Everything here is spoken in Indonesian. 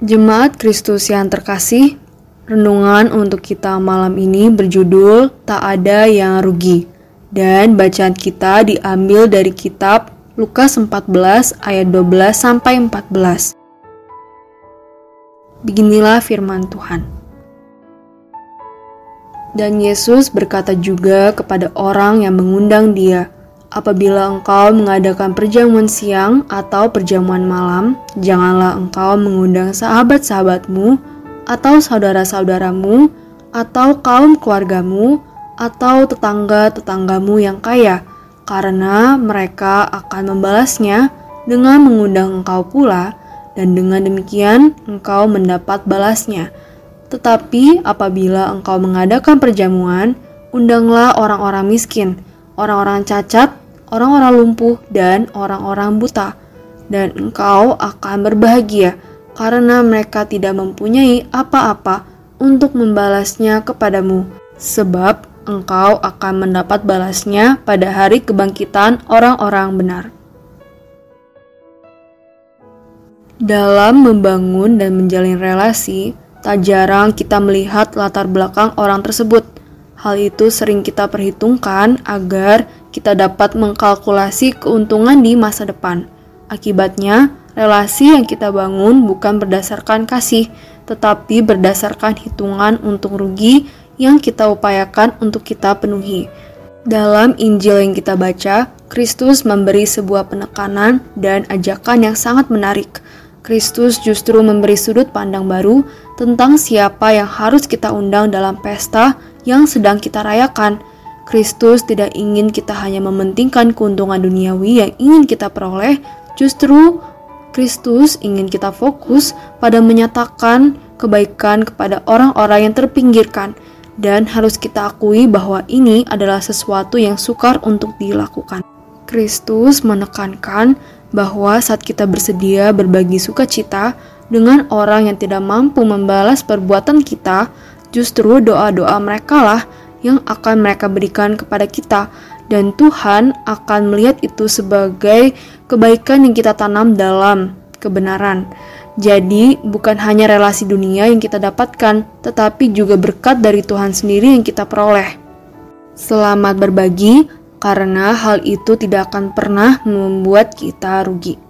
Jemaat Kristus yang terkasih, renungan untuk kita malam ini berjudul Tak Ada Yang Rugi. Dan bacaan kita diambil dari kitab Lukas 14 ayat 12 sampai 14. Beginilah firman Tuhan. Dan Yesus berkata juga kepada orang yang mengundang dia, Apabila engkau mengadakan perjamuan siang atau perjamuan malam, janganlah engkau mengundang sahabat-sahabatmu, atau saudara-saudaramu, atau kaum keluargamu, atau tetangga-tetanggamu yang kaya, karena mereka akan membalasnya dengan mengundang engkau pula, dan dengan demikian engkau mendapat balasnya. Tetapi apabila engkau mengadakan perjamuan, undanglah orang-orang miskin, orang-orang cacat, orang-orang lumpuh, dan orang-orang buta, dan engkau akan berbahagia karena mereka tidak mempunyai apa-apa untuk membalasnya kepadamu, sebab engkau akan mendapat balasnya pada hari kebangkitan orang-orang benar. Dalam membangun dan menjalin relasi, tak jarang kita melihat latar belakang orang tersebut. Hal itu sering kita perhitungkan agar kita dapat mengkalkulasi keuntungan di masa depan. Akibatnya, relasi yang kita bangun bukan berdasarkan kasih, tetapi berdasarkan hitungan untung rugi yang kita upayakan untuk kita penuhi. Dalam Injil yang kita baca, Kristus memberi sebuah penekanan dan ajakan yang sangat menarik. Kristus justru memberi sudut pandang baru tentang siapa yang harus kita undang dalam pesta yang sedang kita rayakan. Kristus tidak ingin kita hanya mementingkan keuntungan duniawi yang ingin kita peroleh, justru Kristus ingin kita fokus pada menyatakan kebaikan kepada orang-orang yang terpinggirkan. Dan harus kita akui bahwa ini adalah sesuatu yang sukar untuk dilakukan. Kristus menekankan bahwa saat kita bersedia berbagi sukacita dengan orang yang tidak mampu membalas perbuatan kita, justru doa-doa mereka lah yang akan mereka berikan kepada kita dan Tuhan akan melihat itu sebagai kebaikan yang kita tanam dalam kebenaran. Jadi, bukan hanya relasi dunia yang kita dapatkan, tetapi juga berkat dari Tuhan sendiri yang kita peroleh. Selamat berbagi, karena hal itu tidak akan pernah membuat kita rugi.